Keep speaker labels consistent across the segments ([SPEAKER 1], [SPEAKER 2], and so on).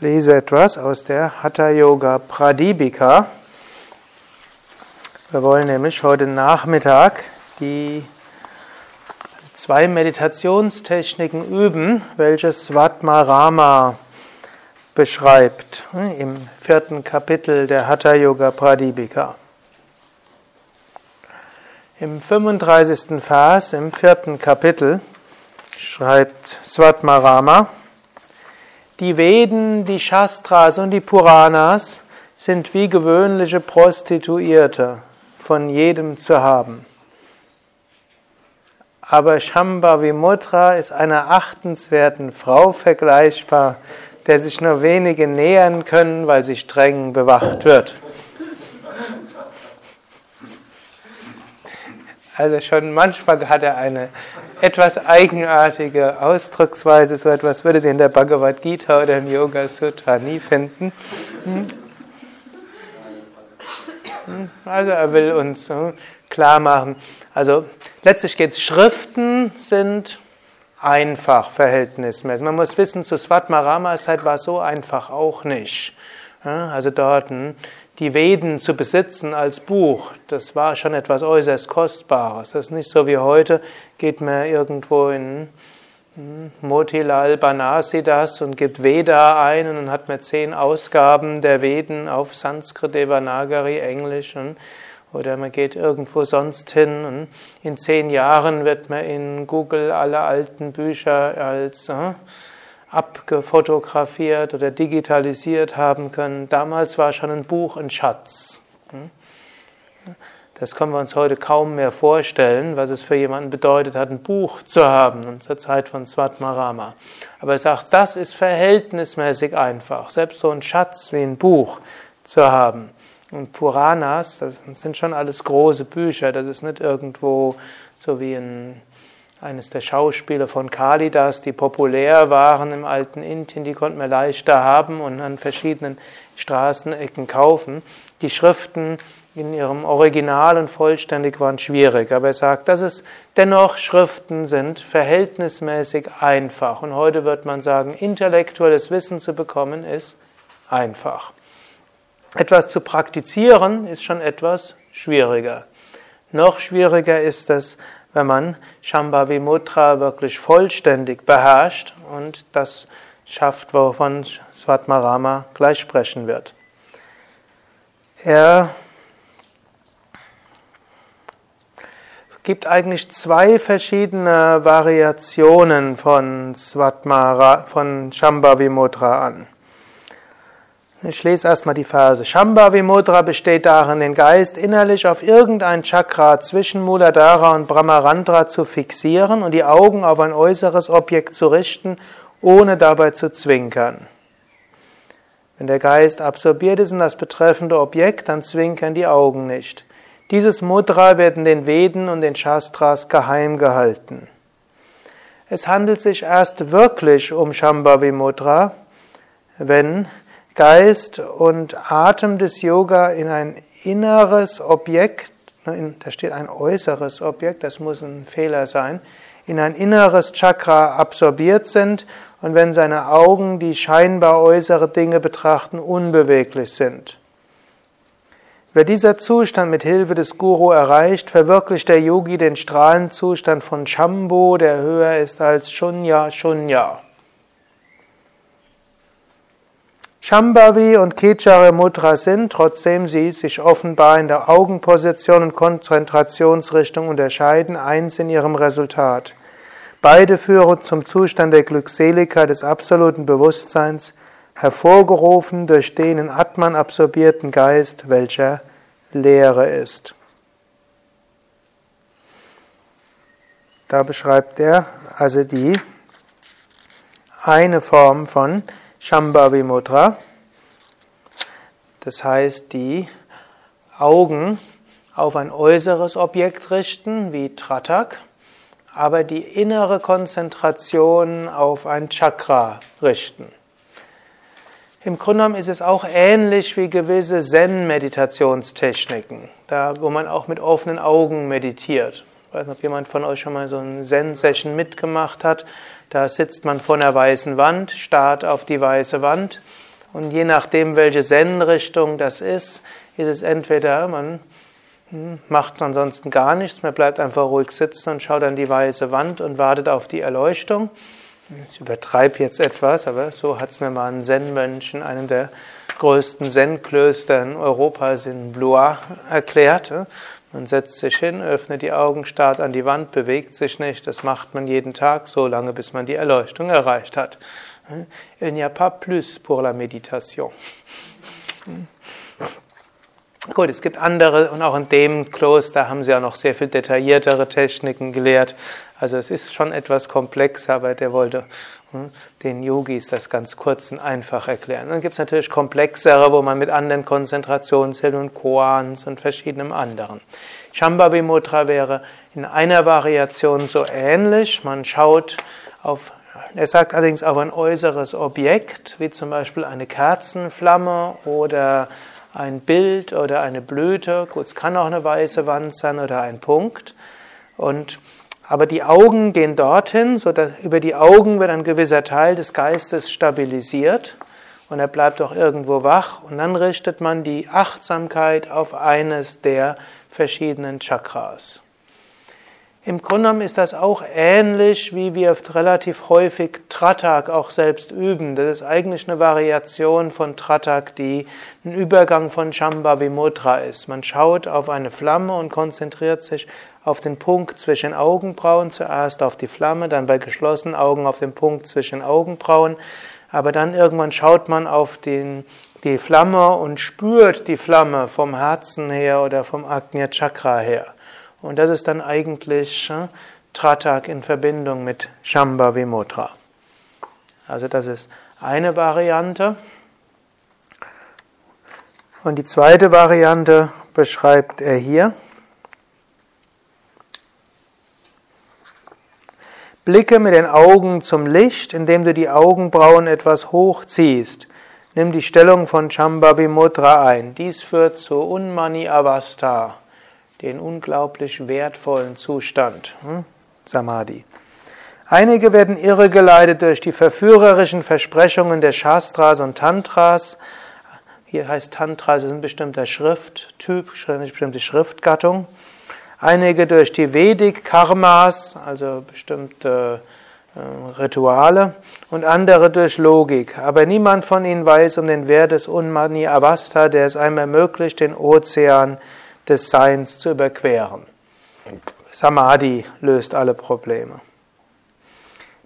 [SPEAKER 1] Ich lese etwas aus der Hatha Yoga Pradipika. Wir wollen nämlich heute Nachmittag die zwei Meditationstechniken üben, welche Svatmarama beschreibt im vierten Kapitel der Hatha Yoga Pradipika. Im 35. Vers im vierten Kapitel schreibt Svatmarama, die Veden, die Shastras und die Puranas sind wie gewöhnliche Prostituierte, von jedem zu haben. Aber Shambhavimutra ist einer achtenswerten Frau vergleichbar, der sich nur wenige nähern können, weil sie streng bewacht wird. Also schon manchmal hat er eine etwas eigenartige Ausdrucksweise, so etwas würdet ihr in der Bhagavad Gita oder im Yoga Sutra nie finden. Also er will uns klar machen, also letztlich geht es, Schriften sind einfach verhältnismäßig. Man muss wissen, zu Svatmarama Zeit war es so einfach auch nicht. Also dort die Veden zu besitzen als Buch, das war schon etwas äußerst Kostbares. Das ist nicht so wie heute, geht man irgendwo in hm, Motilal Banasidas und gibt Veda ein und dann hat man zehn Ausgaben der Veden auf Sanskrit, Devanagari, Englisch und oder man geht irgendwo sonst hin und in zehn Jahren wird man in Google alle alten Bücher als äh, abgefotografiert oder digitalisiert haben können. Damals war schon ein Buch ein Schatz. Hm? Das können wir uns heute kaum mehr vorstellen, was es für jemanden bedeutet hat, ein Buch zu haben, in der Zeit von Svatmarama. Aber er sagt, das ist verhältnismäßig einfach, selbst so ein Schatz wie ein Buch zu haben. Und Puranas, das sind schon alles große Bücher, das ist nicht irgendwo so wie ein eines der Schauspieler von Kalidas, die populär waren im alten Indien, die konnten wir leichter haben und an verschiedenen Straßenecken kaufen. Die Schriften in ihrem Original und vollständig waren schwierig, aber er sagt, dass es dennoch Schriften sind, verhältnismäßig einfach. Und heute wird man sagen, intellektuelles Wissen zu bekommen ist einfach. Etwas zu praktizieren ist schon etwas schwieriger. Noch schwieriger ist es, wenn man Shambhavi wirklich vollständig beherrscht und das schafft, wovon Svatmarama gleich sprechen wird. Er gibt eigentlich zwei verschiedene Variationen von Svatmara, von Shambhavi an. Ich lese erstmal die Verse. Shambhavi Mudra besteht darin, den Geist innerlich auf irgendein Chakra zwischen Muladhara und Brahmarandra zu fixieren und die Augen auf ein äußeres Objekt zu richten, ohne dabei zu zwinkern. Wenn der Geist absorbiert ist in das betreffende Objekt, dann zwinkern die Augen nicht. Dieses Mudra wird in den Veden und den Shastras geheim gehalten. Es handelt sich erst wirklich um Shambhavi Mudra, wenn Geist und Atem des Yoga in ein inneres Objekt, ne, da steht ein äußeres Objekt, das muss ein Fehler sein, in ein inneres Chakra absorbiert sind und wenn seine Augen, die scheinbar äußere Dinge betrachten, unbeweglich sind. Wer dieser Zustand mit Hilfe des Guru erreicht, verwirklicht der Yogi den Strahlenzustand von Shambhu, der höher ist als Shunya Shunya. Shambhavi und Kechara Mudra sind, trotzdem sie sich offenbar in der Augenposition und Konzentrationsrichtung unterscheiden, eins in ihrem Resultat. Beide führen zum Zustand der Glückseligkeit des absoluten Bewusstseins, hervorgerufen durch den in Atman absorbierten Geist, welcher Lehre ist. Da beschreibt er also die eine Form von Shambhavi Mudra. Das heißt, die Augen auf ein äußeres Objekt richten, wie Tratak, aber die innere Konzentration auf ein Chakra richten. Im Grunde genommen ist es auch ähnlich wie gewisse Zen-Meditationstechniken, da wo man auch mit offenen Augen meditiert. Ich weiß nicht, ob jemand von euch schon mal so ein Zen-Session mitgemacht hat. Da sitzt man vor einer weißen Wand, starrt auf die weiße Wand Und je nachdem, welche Zen-Richtung das ist, ist es entweder man hm, macht ansonsten gar nichts, man bleibt einfach ruhig sitzen und schaut an die weiße Wand und wartet auf die Erleuchtung. Ich übertreibe jetzt etwas, aber so hat es mir mal ein Zen-Mönch in einem der größten Zen-Klöster in Europas in Blois erklärt. Man setzt sich hin, öffnet die Augen, starrt an die Wand, bewegt sich nicht. Das macht man jeden Tag, so lange bis man die Erleuchtung erreicht hat. Il n'y a pas plus pour la méditation. Gut, es gibt andere und auch in dem Kloster haben sie ja noch sehr viel detailliertere Techniken gelehrt. Also es ist schon etwas komplexer, aber der wollte hm, den Yogis das ganz kurz und einfach erklären. Dann gibt es natürlich komplexere, wo man mit anderen Konzentrationshilfen und Koans und verschiedenem anderen. Shambhavi Mudra wäre in einer Variation so ähnlich. Man schaut auf er sagt allerdings auf ein äußeres Objekt, wie zum Beispiel eine Kerzenflamme oder ein Bild oder eine Blüte. Gut, es kann auch eine weiße Wand sein oder ein Punkt. Und aber die Augen gehen dorthin, so dass über die Augen wird ein gewisser Teil des Geistes stabilisiert und er bleibt auch irgendwo wach und dann richtet man die Achtsamkeit auf eines der verschiedenen Chakras. Im Grunde genommen ist das auch ähnlich, wie wir relativ häufig Tratak auch selbst üben. Das ist eigentlich eine Variation von Tratak, die ein Übergang von Shambhavi Mudra ist. Man schaut auf eine Flamme und konzentriert sich auf den Punkt zwischen Augenbrauen, zuerst auf die Flamme, dann bei geschlossenen Augen auf den Punkt zwischen Augenbrauen, aber dann irgendwann schaut man auf den, die Flamme und spürt die Flamme vom Herzen her oder vom Agnya Chakra her. Und das ist dann eigentlich äh, Tratak in Verbindung mit Shamba Vimotra. Also das ist eine Variante. Und die zweite Variante beschreibt er hier. Blicke mit den Augen zum Licht, indem du die Augenbrauen etwas hochziehst. Nimm die Stellung von Shambhavi Mudra ein. Dies führt zu Unmani Avastha den unglaublich wertvollen Zustand, hm? Samadhi. Einige werden irregeleitet durch die verführerischen Versprechungen der Shastras und Tantras. Hier heißt Tantras ist ein bestimmter Schrifttyp, eine bestimmte Schriftgattung. Einige durch die Vedic Karmas, also bestimmte äh, Rituale, und andere durch Logik. Aber niemand von ihnen weiß um den Wert des Unmani Avastha, der es einem ermöglicht, den Ozean des Seins zu überqueren. Samadhi löst alle Probleme.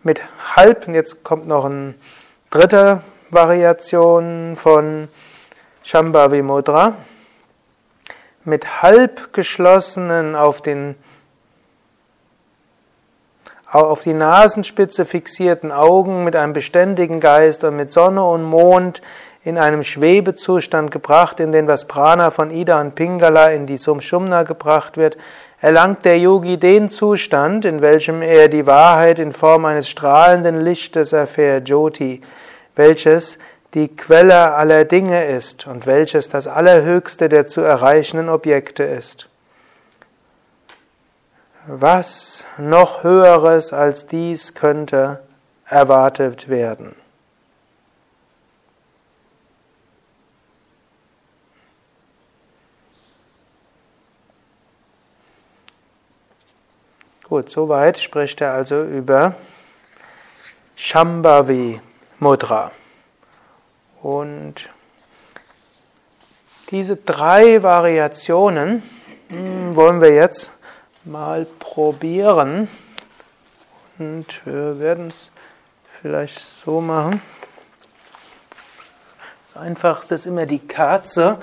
[SPEAKER 1] Mit halb, jetzt kommt noch eine dritte Variation von Shambhavi Mudra. Mit halb geschlossenen auf den auf die Nasenspitze fixierten Augen, mit einem beständigen Geist und mit Sonne und Mond in einem Schwebezustand gebracht, in den das Prana von Ida und Pingala in die Sumshumna gebracht wird, erlangt der Yogi den Zustand, in welchem er die Wahrheit in Form eines strahlenden Lichtes erfährt, Jyoti, welches die Quelle aller Dinge ist und welches das allerhöchste der zu erreichenden Objekte ist. Was noch Höheres als dies könnte erwartet werden? Gut, soweit spricht er also über Shambhavi Mudra. Und diese drei Variationen hm, wollen wir jetzt mal probieren. Und wir werden es vielleicht so machen. Das Einfachste ist immer die Kerze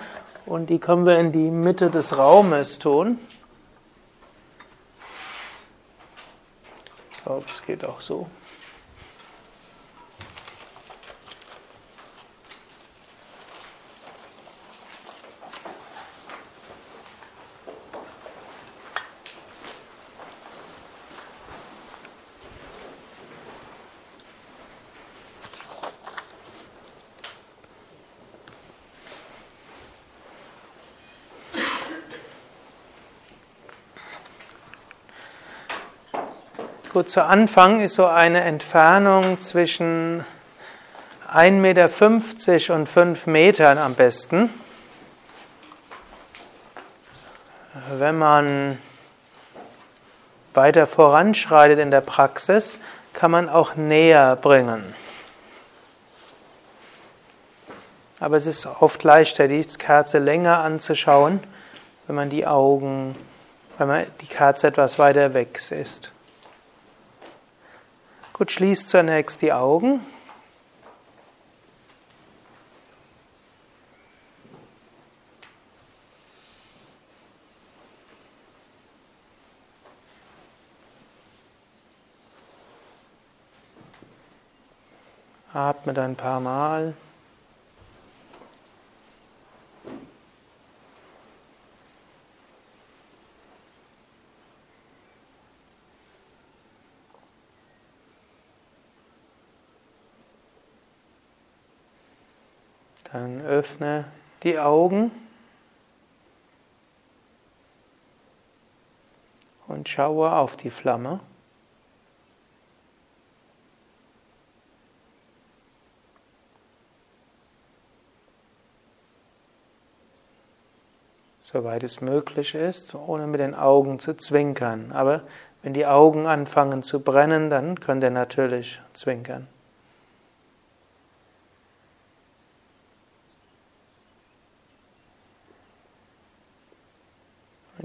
[SPEAKER 1] und die können wir in die Mitte des Raumes tun. Glaube, es geht auch so. Gut, zu Anfang ist so eine Entfernung zwischen 1,50 Meter und 5 Metern am besten. Wenn man weiter voranschreitet in der Praxis, kann man auch näher bringen. Aber es ist oft leichter, die Kerze länger anzuschauen, wenn man die Augen, wenn man die Kerze etwas weiter weg ist. Gut, schließt zunächst die Augen. Atme ein paar Mal. Dann öffne die Augen und schaue auf die Flamme. soweit es möglich ist, ohne mit den Augen zu zwinkern. Aber wenn die Augen anfangen zu brennen, dann könnt ihr natürlich zwinkern.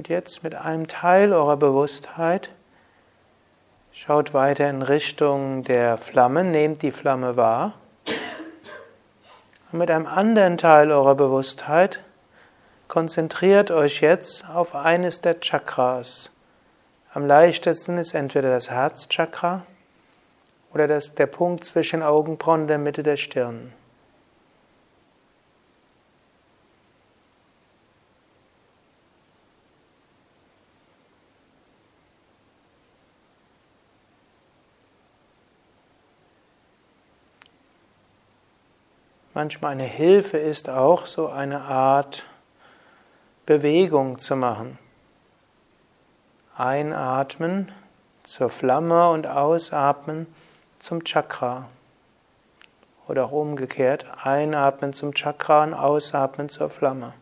[SPEAKER 1] Jetzt mit einem Teil eurer Bewusstheit schaut weiter in Richtung der Flamme, nehmt die Flamme wahr. Und mit einem anderen Teil eurer Bewusstheit konzentriert euch jetzt auf eines der Chakras. Am leichtesten ist entweder das Herzchakra oder das, der Punkt zwischen Augenbrauen der Mitte der Stirn. Manchmal eine Hilfe ist auch so eine Art Bewegung zu machen. Einatmen zur Flamme und ausatmen zum Chakra. Oder auch umgekehrt, einatmen zum Chakra und ausatmen zur Flamme.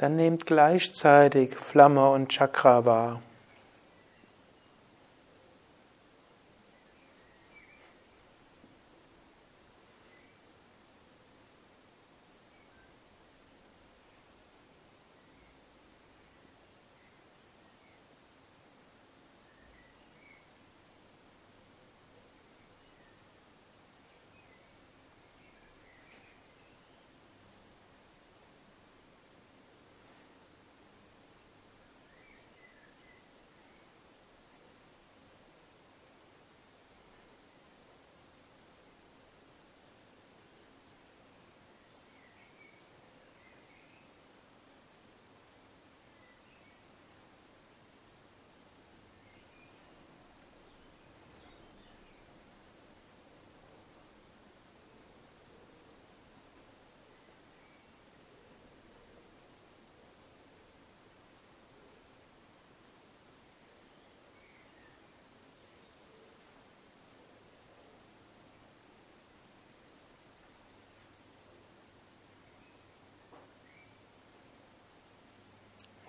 [SPEAKER 1] Dann nehmt gleichzeitig Flamme und Chakra wahr.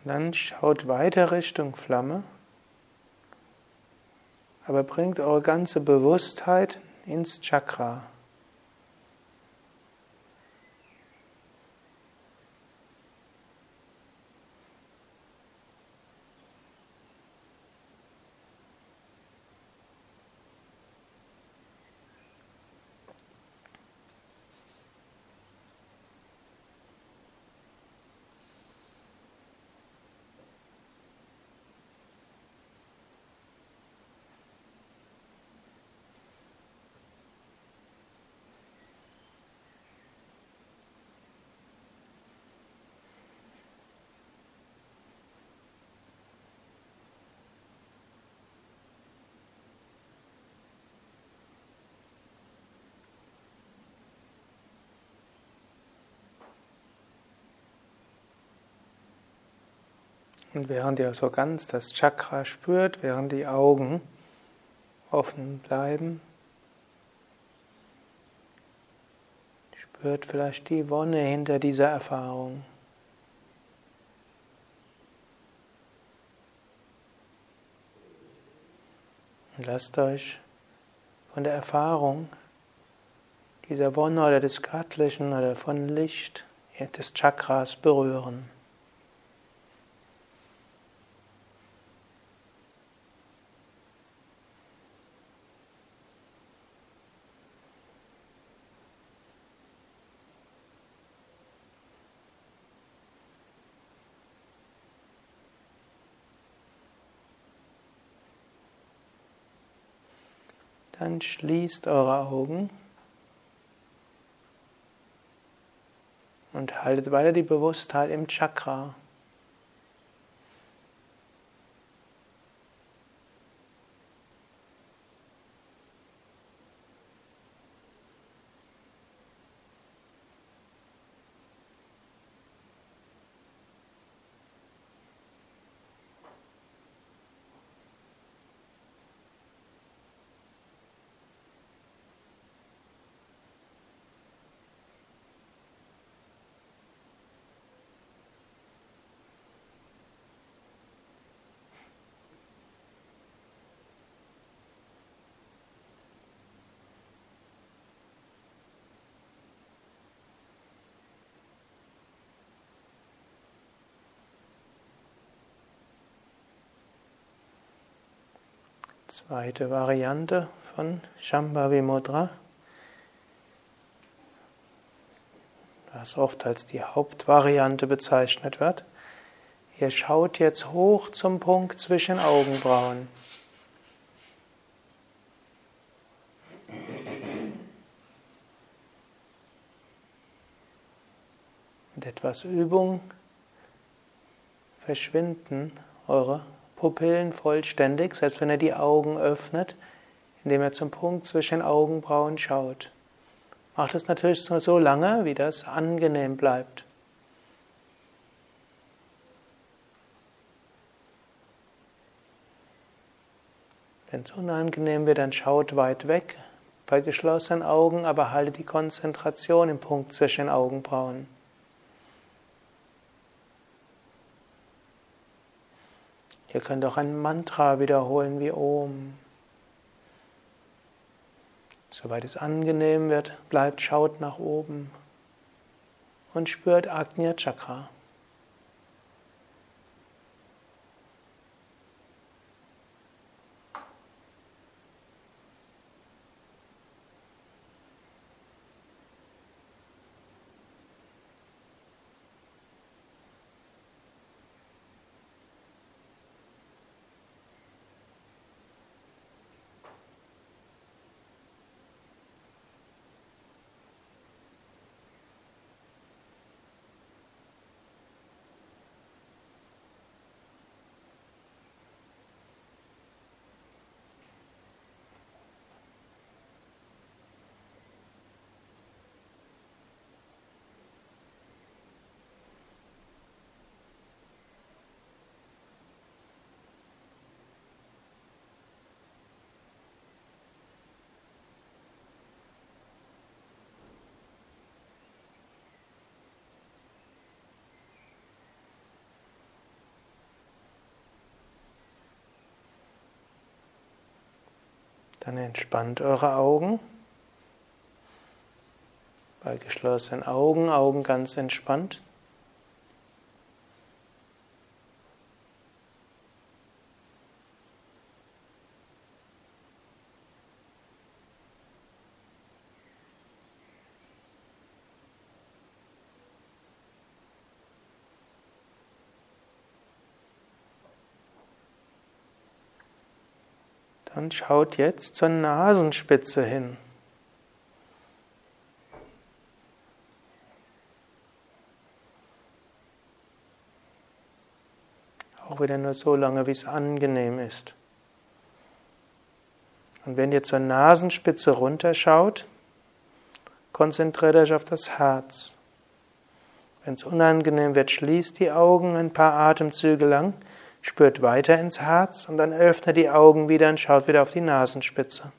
[SPEAKER 1] Dann schaut weiter Richtung Flamme, aber bringt eure ganze Bewusstheit ins Chakra. Und während ihr so ganz das Chakra spürt, während die Augen offen bleiben, spürt vielleicht die Wonne hinter dieser Erfahrung. Und lasst euch von der Erfahrung dieser Wonne oder des Göttlichen oder von Licht des Chakras berühren. Dann schließt eure Augen und haltet weiter die Bewusstheit im Chakra. Zweite Variante von Shambhavi Mudra. Das oft als die Hauptvariante bezeichnet wird. Ihr schaut jetzt hoch zum Punkt zwischen Augenbrauen. Mit etwas Übung verschwinden eure Pupillen vollständig, selbst wenn er die Augen öffnet, indem er zum Punkt zwischen den Augenbrauen schaut. Macht es natürlich nur so lange, wie das angenehm bleibt. Wenn es unangenehm wird, dann schaut weit weg bei geschlossenen Augen, aber halte die Konzentration im Punkt zwischen den Augenbrauen. Ihr könnt auch ein Mantra wiederholen wie Om. Soweit es angenehm wird, bleibt, schaut nach oben und spürt Agnya Chakra. Dann entspannt eure Augen. Bei geschlossenen Augen, Augen ganz entspannt. Dann schaut jetzt zur Nasenspitze hin. Auch wieder nur so lange, wie es angenehm ist. Und wenn ihr zur Nasenspitze runterschaut, konzentriert euch auf das Herz. Wenn es unangenehm wird, schließt die Augen ein paar Atemzüge lang, spürt weiter ins Herz und dann öffnet die Augen wieder und schaut wieder auf die Nasenspitze.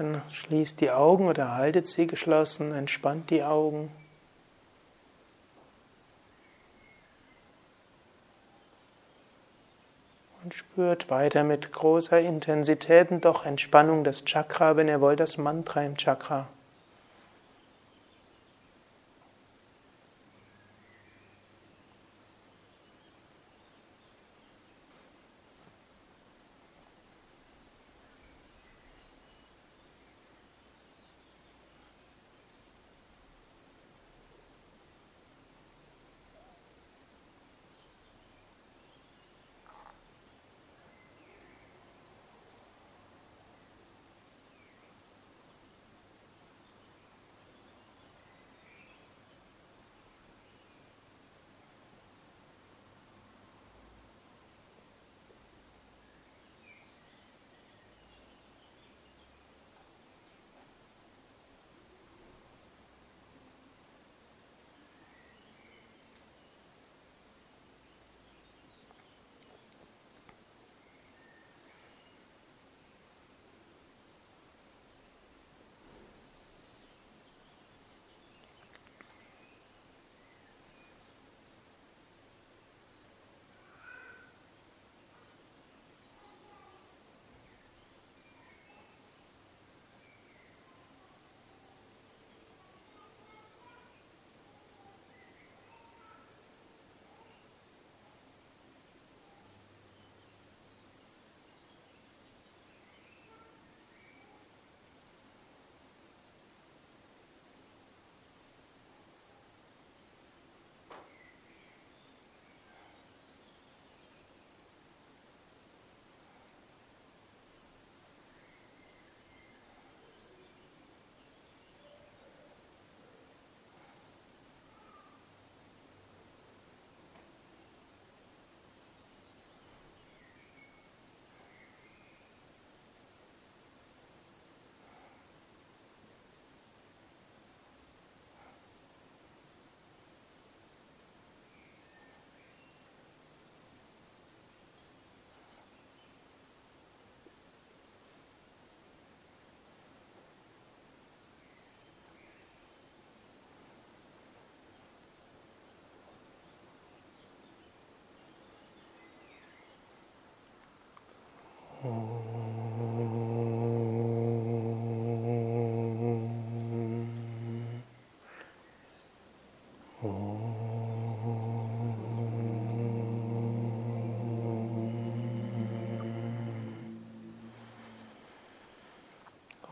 [SPEAKER 1] Dann schließt die Augen oder haltet sie geschlossen, entspannt die Augen. Und spürt weiter mit großer Intensität und doch Entspannung das Chakra, wenn ihr wollt, das Mantra im Chakra.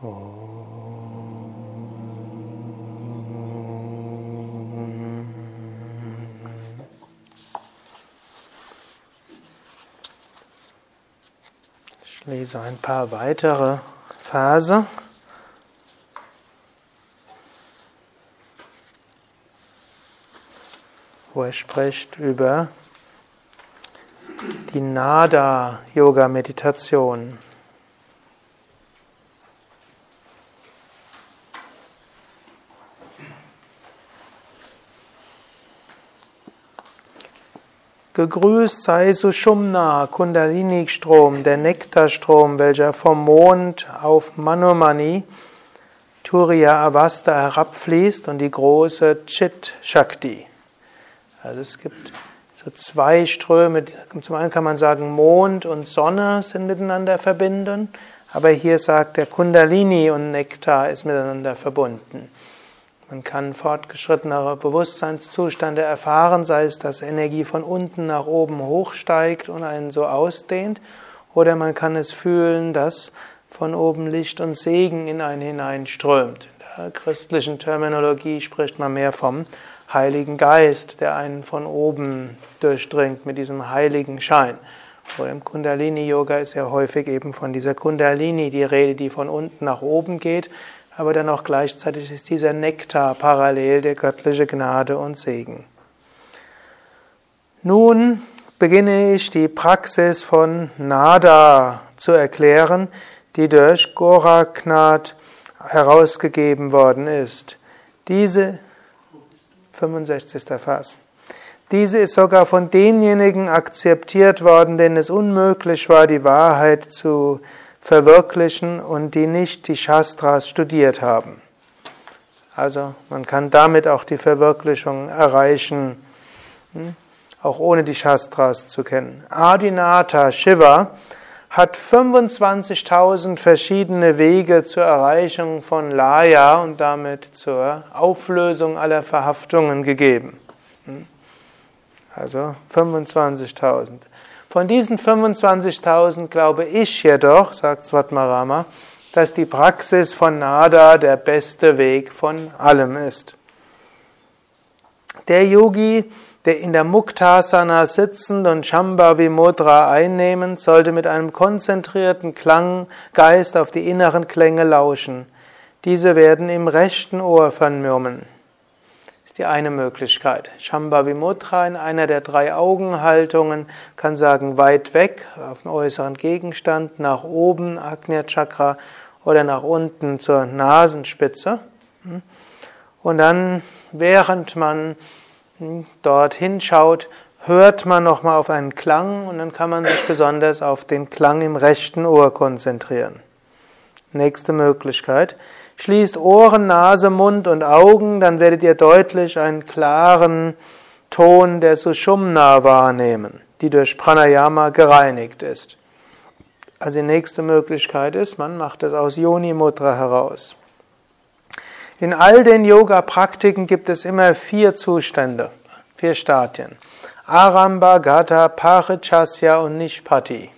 [SPEAKER 1] Ich lese ein paar weitere Verse. wo er spricht über die Nada-Yoga-Meditation. Gegrüßt sei Sushumna, Kundalini-Strom, der Nektarstrom, welcher vom Mond auf Manumani, Turiya Avasta herabfließt und die große Chit Shakti. Also es gibt so zwei Ströme. Zum einen kann man sagen, Mond und Sonne sind miteinander verbunden, aber hier sagt der Kundalini und Nektar ist miteinander verbunden. Man kann fortgeschrittenere Bewusstseinszustände erfahren, sei es, dass Energie von unten nach oben hochsteigt und einen so ausdehnt, oder man kann es fühlen, dass von oben Licht und Segen in einen hineinströmt. In der christlichen Terminologie spricht man mehr vom Heiligen Geist, der einen von oben durchdringt mit diesem heiligen Schein. Oder im Kundalini-Yoga ist ja häufig eben von dieser Kundalini die Rede, die von unten nach oben geht, aber dann auch gleichzeitig ist dieser Nektar parallel der göttliche Gnade und Segen. Nun beginne ich die Praxis von Nada zu erklären, die durch Goraknath herausgegeben worden ist. Diese 65. Vers. Diese ist sogar von denjenigen akzeptiert worden, denen es unmöglich war, die Wahrheit zu verwirklichen und die nicht die Shastras studiert haben. Also man kann damit auch die Verwirklichung erreichen, hm, auch ohne die Shastras zu kennen. Adinata Shiva hat 25.000 verschiedene Wege zur Erreichung von Laya und damit zur Auflösung aller Verhaftungen gegeben. Hm. Also 25.000. Von diesen 25.000 glaube ich jedoch, sagt Svatmarama, dass die Praxis von Nada der beste Weg von allem ist. Der Yogi, der in der Muktasana sitzend und Shambhavi Mudra einnehmend, sollte mit einem konzentrierten Klanggeist auf die inneren Klänge lauschen. Diese werden im rechten Ohr vernummen die eine Möglichkeit. Shambhavi-Mudra in einer der drei Augenhaltungen kann sagen weit weg auf den äußeren Gegenstand, nach oben Agnya Chakra oder nach unten zur Nasenspitze. Und dann, während man dort hinschaut, hört man nochmal auf einen Klang und dann kann man sich besonders auf den Klang im rechten Ohr konzentrieren. Nächste Möglichkeit. Schließt Ohren, Nase, Mund und Augen, dann werdet ihr deutlich einen klaren Ton der Sushumna wahrnehmen, die durch Pranayama gereinigt ist. Also die nächste Möglichkeit ist, man macht es aus Yoni Mudra heraus. In all den Yoga-Praktiken gibt es immer vier Zustände, vier Stadien. Aramba, Gata, Parichasya und Nishpati.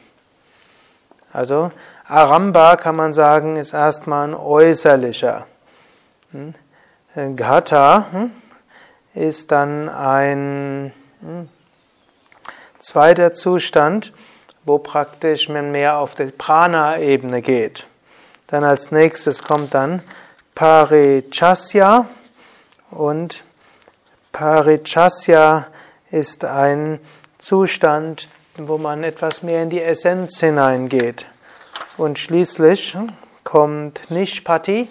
[SPEAKER 1] Also Aramba kann man sagen, ist erstmal ein äußerlicher. Hm? Gata hm, ist dann ein hm, zweiter Zustand, wo praktisch man mehr auf die Prana-Ebene geht. Dann als nächstes kommt dann Parichasya und Parichasya ist ein Zustand, wo man etwas mehr in die Essenz hineingeht. Und schließlich kommt Nishpati.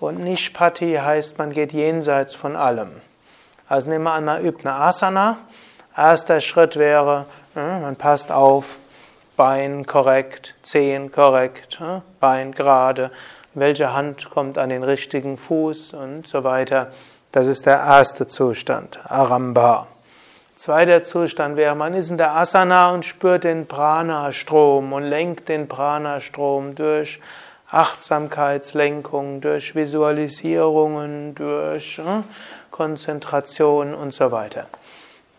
[SPEAKER 1] Und Nishpati heißt, man geht jenseits von allem. Also nehmen wir einmal, übt eine Asana. Erster Schritt wäre, hm, man passt auf, Bein korrekt, Zehen korrekt, hm, Bein gerade, welche Hand kommt an den richtigen Fuß und so weiter. Das ist der erste Zustand, Aramba. Zweiter Zustand wäre, man ist in der Asana und spürt den Prana-Strom und lenkt den Prana-Strom durch Achtsamkeitslenkung, durch Visualisierungen, durch äh, Konzentration und so weiter.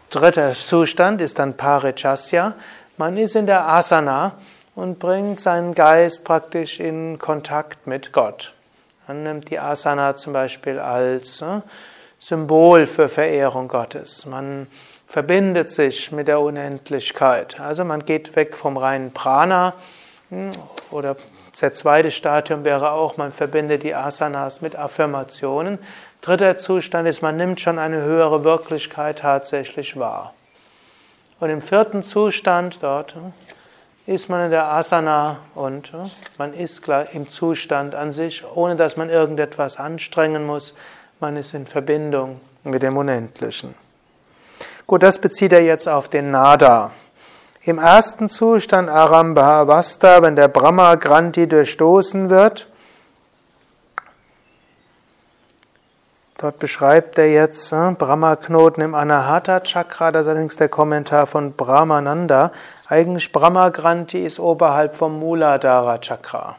[SPEAKER 1] Dritter Zustand ist dann Parichasya. Man ist in der Asana und bringt seinen Geist praktisch in Kontakt mit Gott. Man nimmt die Asana zum Beispiel als äh, Symbol für Verehrung Gottes. Man verbindet sich mit der Unendlichkeit. Also man geht weg vom reinen Prana Hm, oder das zweite Stadium wäre auch, man verbindet die Asanas mit Affirmationen. Dritter Zustand ist, man nimmt schon eine höhere Wirklichkeit tatsächlich wahr. Und im vierten Zustand dort hm, ist man in der Asana und hm, man ist im Zustand an sich, ohne dass man irgendetwas anstrengen muss. Man ist in Verbindung mit dem Unendlichen. Gut, das bezieht er jetzt auf den Nada. Im ersten Zustand Arambhavasta, wenn der Brahma Granti durchstoßen wird, dort beschreibt er jetzt äh, Brahma-Knoten im Anahata-Chakra, das ist allerdings der Kommentar von Brahmananda. Eigentlich Brahma Granti ist oberhalb vom Muladhara-Chakra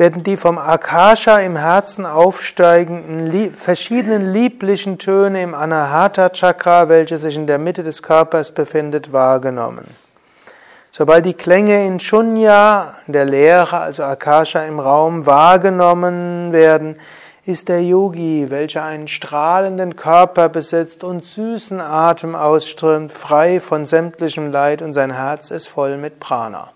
[SPEAKER 1] werden die vom Akasha im Herzen aufsteigenden verschiedenen lieblichen Töne im Anahata Chakra, welche sich in der Mitte des Körpers befindet, wahrgenommen. Sobald die Klänge in Shunya, der Leere, also Akasha im Raum, wahrgenommen werden, ist der Yogi, welcher einen strahlenden Körper besitzt und süßen Atem ausströmt, frei von sämtlichem Leid und sein Herz ist voll mit Prana.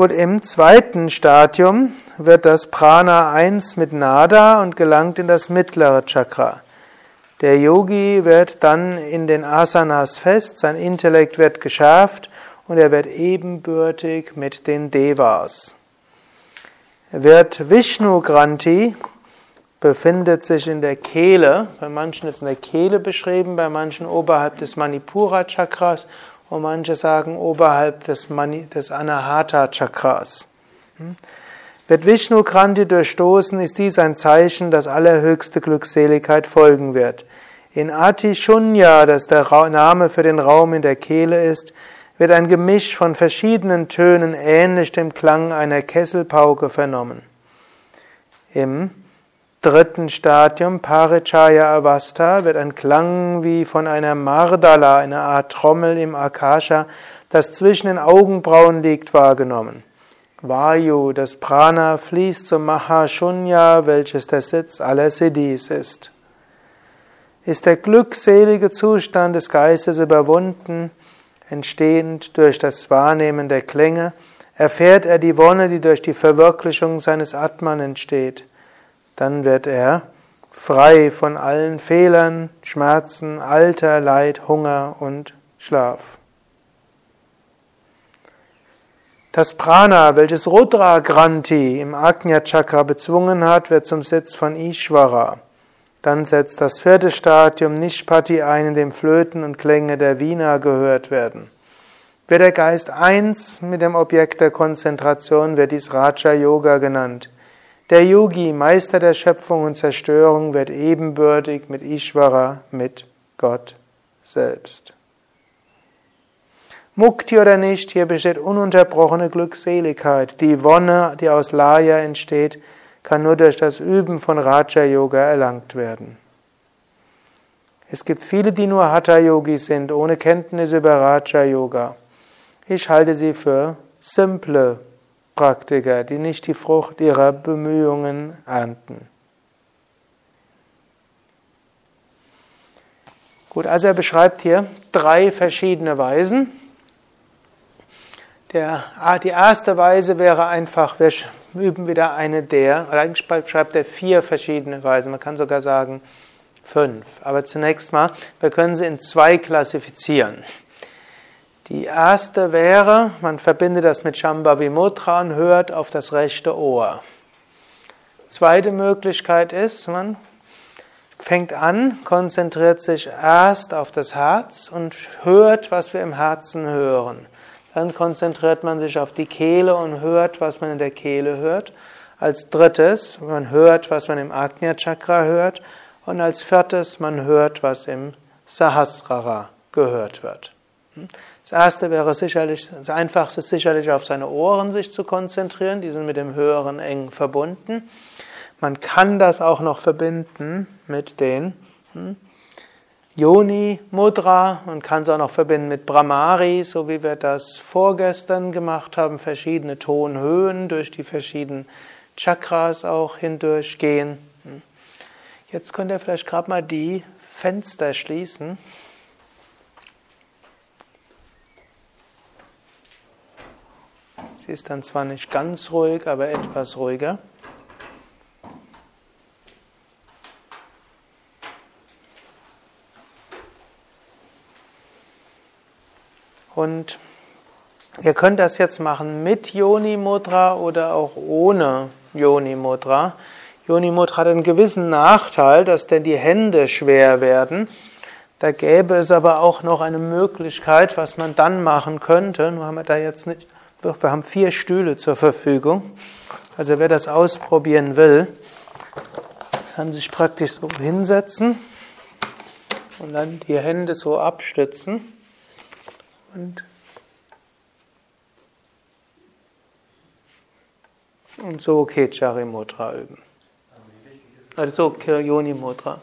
[SPEAKER 1] Gut, im zweiten Stadium wird das Prana eins mit Nada und gelangt in das mittlere Chakra. Der Yogi wird dann in den Asanas fest, sein Intellekt wird geschärft und er wird ebenbürtig mit den Devas. Er wird Vishnu Granti, befindet sich in der Kehle, bei manchen ist in der Kehle beschrieben, bei manchen oberhalb des Manipura Chakras und manche sagen oberhalb des, Mani, des Anahata Chakras. Hm? Wird Vishnu Kranti durchstoßen, ist dies ein Zeichen, dass allerhöchste Glückseligkeit folgen wird. In Ati Shunya, das der Name für den Raum in der Kehle ist, wird ein Gemisch von verschiedenen Tönen ähnlich dem Klang einer Kesselpauke vernommen. Im dritten Stadium, Parichaya Avastha, wird ein Klang wie von einer Mardala, einer Art Trommel im Akasha, das zwischen den Augenbrauen liegt, wahrgenommen. Vayu, das Prana, fließt zum Mahashunya, welches der Sitz aller Siddhis ist. Ist der glückselige Zustand des Geistes überwunden, entstehend durch das Wahrnehmen der Klänge, erfährt er die Wonne, die durch die Verwirklichung seines Atman entsteht dann wird er frei von allen Fehlern, Schmerzen, Alter, Leid, Hunger und Schlaf. Das Prana, welches Rudra Granti im Agnya Chakra bezwungen hat, wird zum Sitz von Ishvara. Dann setzt das vierte Stadium Nishpati ein, in dem Flöten und Klänge der Vina gehört werden. Wird der Geist eins mit dem Objekt der Konzentration, wird dies Raja Yoga genannt. Der Yogi, Meister der Schöpfung und Zerstörung, wird ebenbürtig mit Ishvara, mit Gott selbst. Mukti oder nicht, hier besteht ununterbrochene Glückseligkeit. Die Wonne, die aus Laya entsteht, kann nur durch das Üben von Raja Yoga erlangt werden. Es gibt viele, die nur Hatha Yogi sind, ohne Kenntnis über Raja Yoga. Ich halte sie für simple Praktiker, die nicht die Frucht ihrer Bemühungen ernten. Gut, also er beschreibt hier drei verschiedene Weisen. Der, die erste Weise wäre einfach, wir üben wieder eine der, oder eigentlich beschreibt er vier verschiedene Weisen, man kann sogar sagen fünf. Aber zunächst mal, wir können sie in zwei klassifizieren. Die erste wäre, man verbindet das mit Shambhavi-Mudra und hört auf das rechte Ohr. Zweite Möglichkeit ist, man fängt an, konzentriert sich erst auf das Herz und hört, was wir im Herzen hören. Dann konzentriert man sich auf die Kehle und hört, was man in der Kehle hört. Als drittes, man hört, was man im Agnya Chakra hört. Und als viertes, man hört, was im Sahasrara gehört wird. Das erste wäre sicherlich, das einfachste sicherlich auf seine Ohren sich zu konzentrieren, die sind mit dem Höheren eng verbunden. Man kann das auch noch verbinden mit den hm, Yoni Mudra, man kann es auch noch verbinden mit Brahmari, so wie wir das vorgestern gemacht haben, verschiedene Tonhöhen durch die verschiedenen Chakras auch hindurchgehen. Hm. Jetzt könnt ihr vielleicht gerade mal die Fenster schließen. Sie ist dann zwar nicht ganz ruhig, aber etwas ruhiger. Und ihr könnt das jetzt machen mit Yoni Mudra oder auch ohne Yoni Mudra. Yoni Mudra hat einen gewissen Nachteil, dass denn die Hände schwer werden. Da gäbe es aber auch noch eine Möglichkeit, was man dann machen könnte. Nur haben wir da jetzt nicht, wir haben vier Stühle zur Verfügung. Also wer das ausprobieren will, kann sich praktisch so hinsetzen und dann die Hände so abstützen. Und, und so Kechari Mudra üben. Also Kiryoni Mudra.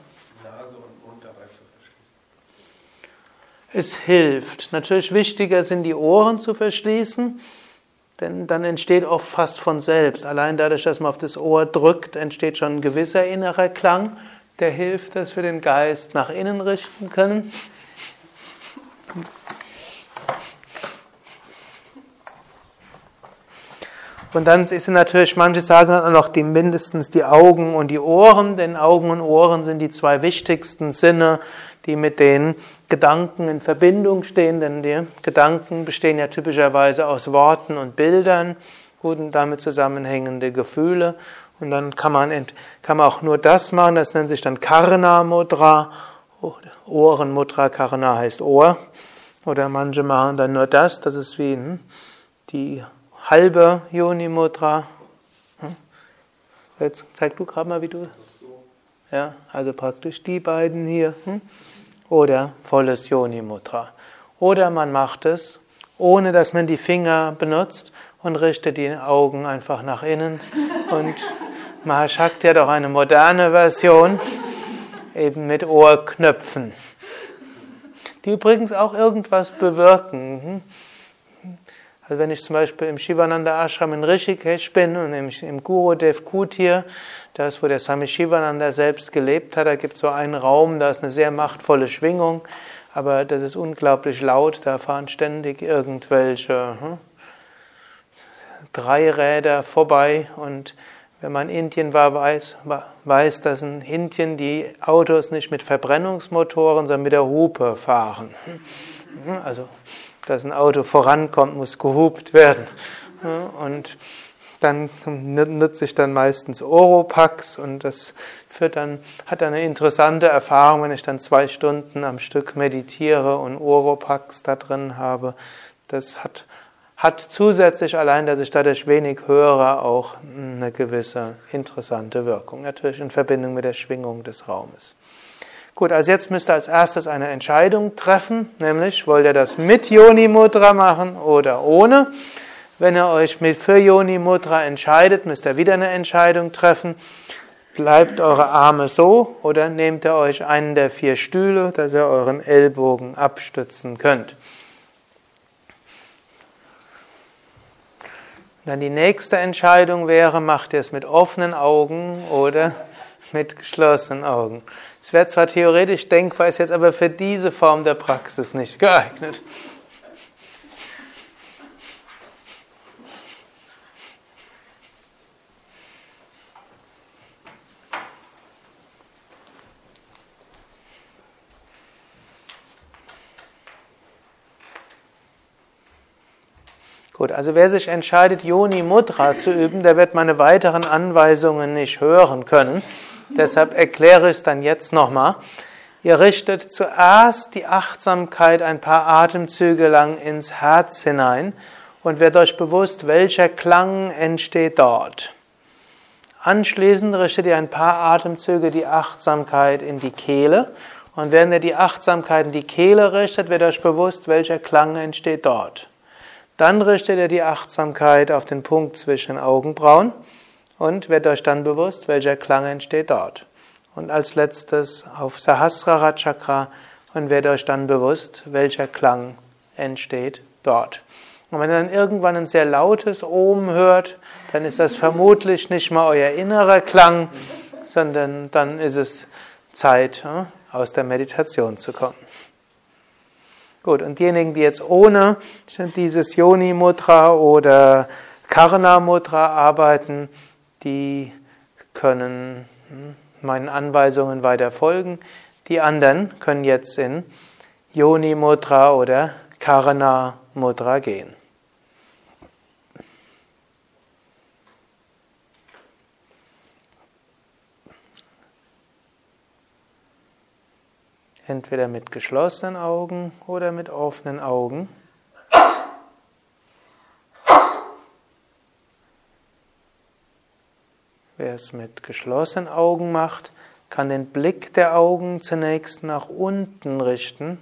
[SPEAKER 1] Es hilft. Natürlich wichtiger sind die Ohren zu verschließen, denn dann entsteht oft fast von selbst. Allein dadurch, dass man auf das Ohr drückt, entsteht schon ein gewisser innerer Klang, der hilft, dass wir den Geist nach innen richten können. Und dann sind natürlich, manche sagen dann noch die mindestens die Augen und die Ohren, denn Augen und Ohren sind die zwei wichtigsten Sinne, die mit den Gedanken in Verbindung stehen, denn die Gedanken bestehen ja typischerweise aus Worten und Bildern, guten damit zusammenhängende Gefühle. Und dann kann man, kann man auch nur das machen, das nennt sich dann Karna Mudra, Ohrenmudra, Karna heißt Ohr. Oder manche machen dann nur das, das ist wie hm, die halbe Yoni Mudra. Hm? Jetzt zeig du gerade mal, wie du. Ja, also praktisch die beiden hier. Oder volles Yoni Mudra. Oder man macht es, ohne dass man die Finger benutzt und richtet die Augen einfach nach innen. Und Mahashakti hat auch eine moderne Version, eben mit Ohrknöpfen, die übrigens auch irgendwas bewirken. Also wenn ich zum Beispiel im Shivananda Ashram in Rishikesh bin und im, im Gurudev Kutir, das wo der Swami Shivananda selbst gelebt hat, da gibt es so einen Raum, da ist eine sehr machtvolle Schwingung, aber das ist unglaublich laut, da fahren ständig irgendwelche hm, Dreiräder vorbei und wenn man in Indien war, weiß, weiß, dass in Indien die Autos nicht mit Verbrennungsmotoren, sondern mit der Hupe fahren. Hm, also dass ein Auto vorankommt, muss gehupt werden. Und dann nutze ich dann meistens Oropax und das führt dann, hat eine interessante Erfahrung, wenn ich dann zwei Stunden am Stück meditiere und Oropax da drin habe. Das hat, hat zusätzlich allein, dass ich dadurch wenig höre, auch eine gewisse interessante Wirkung. Natürlich in Verbindung mit der Schwingung des Raumes. Gut, also jetzt müsst ihr als erstes eine Entscheidung treffen, nämlich wollt ihr das mit Yoni Mudra machen oder ohne. Wenn ihr euch für Yoni Mudra entscheidet, müsst ihr wieder eine Entscheidung treffen. Bleibt eure Arme so oder nehmt ihr euch einen der vier Stühle, dass ihr euren Ellbogen abstützen könnt. Dann die nächste Entscheidung wäre, macht ihr es mit offenen Augen oder mit geschlossenen Augen. Es wäre zwar theoretisch denkbar, ist jetzt aber für diese Form der Praxis nicht geeignet. Gut, also wer sich entscheidet, Yoni Mudra zu üben, der wird meine weiteren Anweisungen nicht hören können. Deshalb erkläre ich es dann jetzt nochmal. Ihr richtet zuerst die Achtsamkeit ein paar Atemzüge lang ins Herz hinein und werdet euch bewusst, welcher Klang entsteht dort. Anschließend richtet ihr ein paar Atemzüge die Achtsamkeit in die Kehle und während ihr die Achtsamkeit in die Kehle richtet, werdet euch bewusst, welcher Klang entsteht dort. Dann richtet ihr die Achtsamkeit auf den Punkt zwischen Augenbrauen und werdet euch dann bewusst, welcher Klang entsteht dort. Und als letztes auf Sahasrara Chakra und werdet euch dann bewusst, welcher Klang entsteht dort. Und wenn ihr dann irgendwann ein sehr lautes Ohm hört, dann ist das vermutlich nicht mal euer innerer Klang, sondern dann ist es Zeit, hm, aus der Meditation zu kommen. Gut, und diejenigen, die jetzt ohne dieses Yoni Mudra oder Karna Mudra arbeiten, die können hm, meinen Anweisungen weiter folgen. Die anderen können jetzt in Yoni Mudra oder Karna Mudra gehen. Entweder mit geschlossenen Augen oder mit offenen Augen. Wer es mit geschlossenen Augen macht, kann den Blick der Augen zunächst nach unten richten,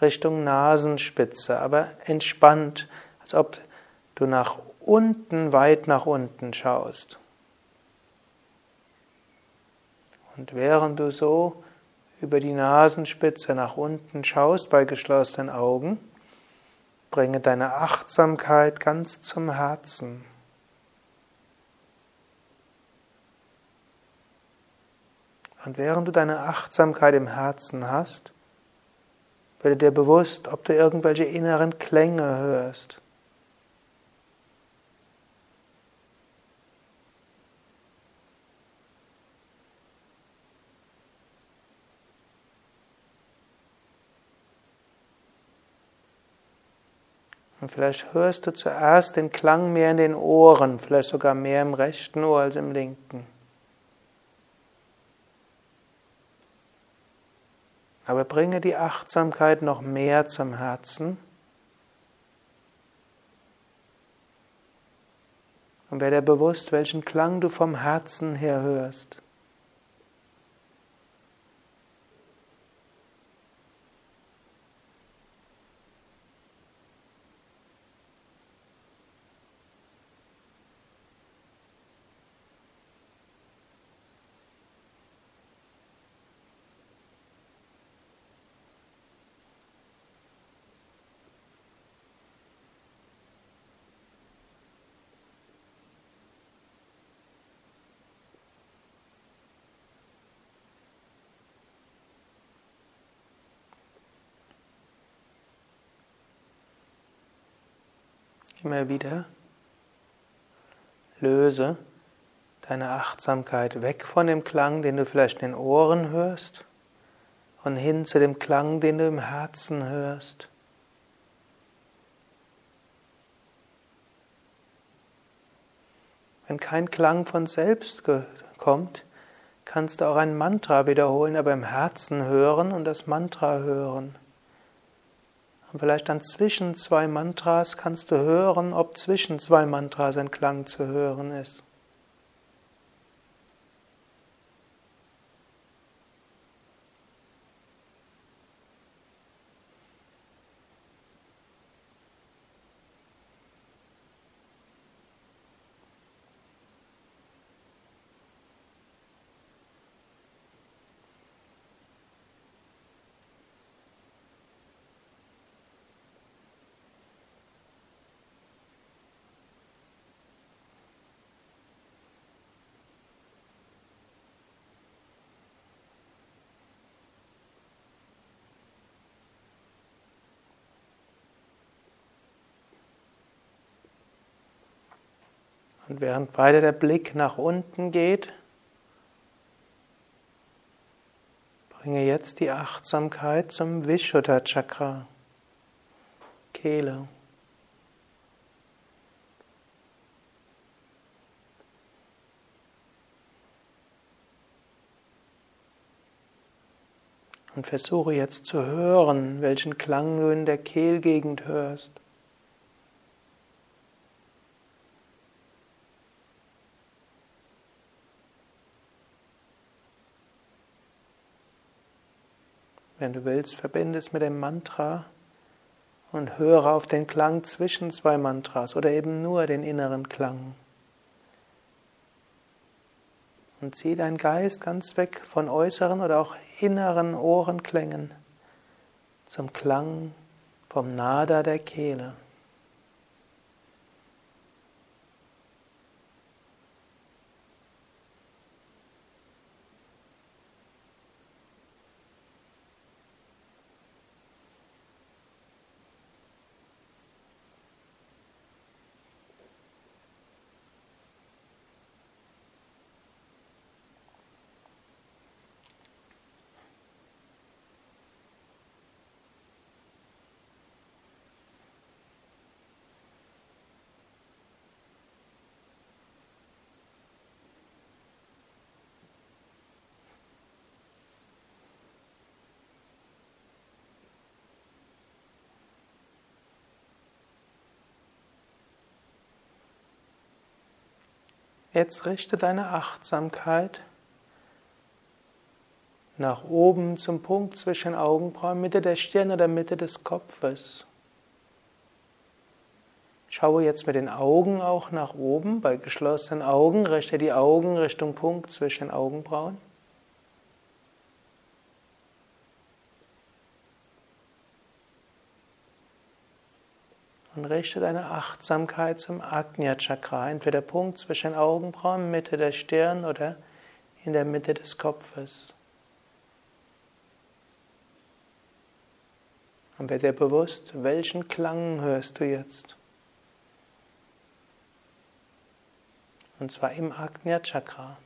[SPEAKER 1] Richtung Nasenspitze, aber entspannt, als ob du nach unten, weit nach unten schaust. Und während du so über die Nasenspitze nach unten schaust bei geschlossenen Augen, bringe deine Achtsamkeit ganz zum Herzen. Und während du deine Achtsamkeit im Herzen hast, werde dir bewusst, ob du irgendwelche inneren Klänge hörst. Und vielleicht hörst du zuerst den Klang mehr in den Ohren, vielleicht sogar mehr im rechten Ohr als im linken. Aber bringe die Achtsamkeit noch mehr zum Herzen. Und werde bewusst, welchen Klang du vom Herzen her hörst. Immer wieder löse deine Achtsamkeit weg von dem Klang, den du vielleicht in den Ohren hörst, und hin zu dem Klang, den du im Herzen hörst. Wenn kein Klang von selbst kommt, kannst du auch ein Mantra wiederholen, aber im Herzen hören und das Mantra hören. Und vielleicht dann zwischen zwei Mantras kannst du hören, ob zwischen zwei Mantras ein Klang zu hören ist. Und während weiter der Blick nach unten geht, bringe jetzt die Achtsamkeit zum Vishuddha Chakra, Kehle. Und versuche jetzt zu hören, welchen Klang du in der Kehlgegend hörst. Wenn du willst, verbinde es mit dem Mantra und höre auf den Klang zwischen zwei Mantras oder eben nur den inneren Klang. Und zieh deinen Geist ganz weg von äußeren oder auch inneren Ohrenklängen zum Klang vom Nada der Kehle. Jetzt richte deine Achtsamkeit nach oben zum Punkt zwischen Augenbrauen, Mitte der Stirn oder Mitte des Kopfes. Schaue jetzt mit den Augen auch nach oben, bei geschlossenen Augen, richte die Augen Richtung Punkt zwischen Augenbrauen. Richte deine Achtsamkeit zum Agnya Chakra, entweder Punkt zwischen Augenbrauen, Mitte der Stirn oder in der Mitte des Kopfes. Und werde dir bewusst, welchen Klang hörst du jetzt? Und zwar im Agnya Chakra.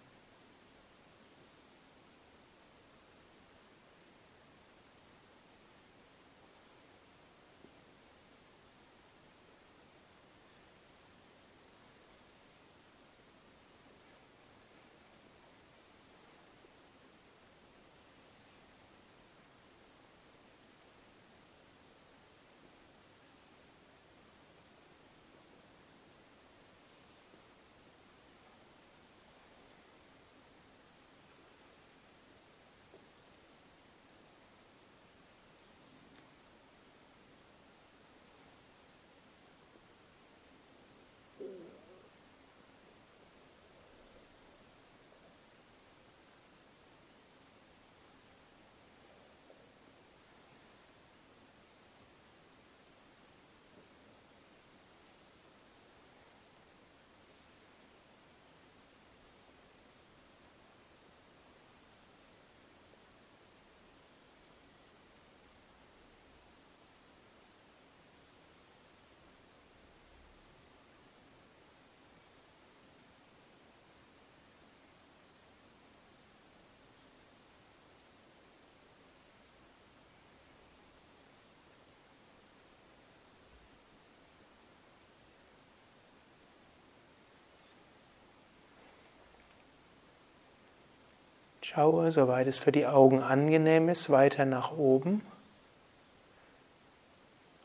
[SPEAKER 1] Schaue, soweit es für die Augen angenehm ist, weiter nach oben.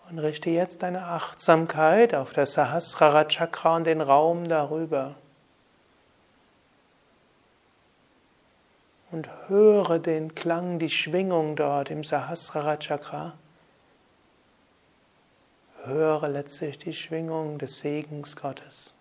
[SPEAKER 1] Und richte jetzt deine Achtsamkeit auf das Sahasrara Chakra und den Raum darüber. Und höre den Klang, die Schwingung dort im Sahasrara Chakra. Höre letztlich die Schwingung des Segens Gottes.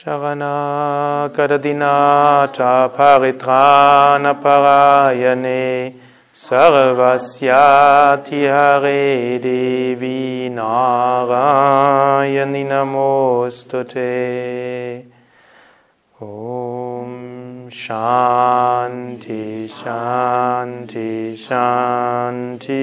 [SPEAKER 1] Sharanakadadinata paritrana parayane sarvasyati hare devi narayani namostute. Om Shanti Shanti Shanti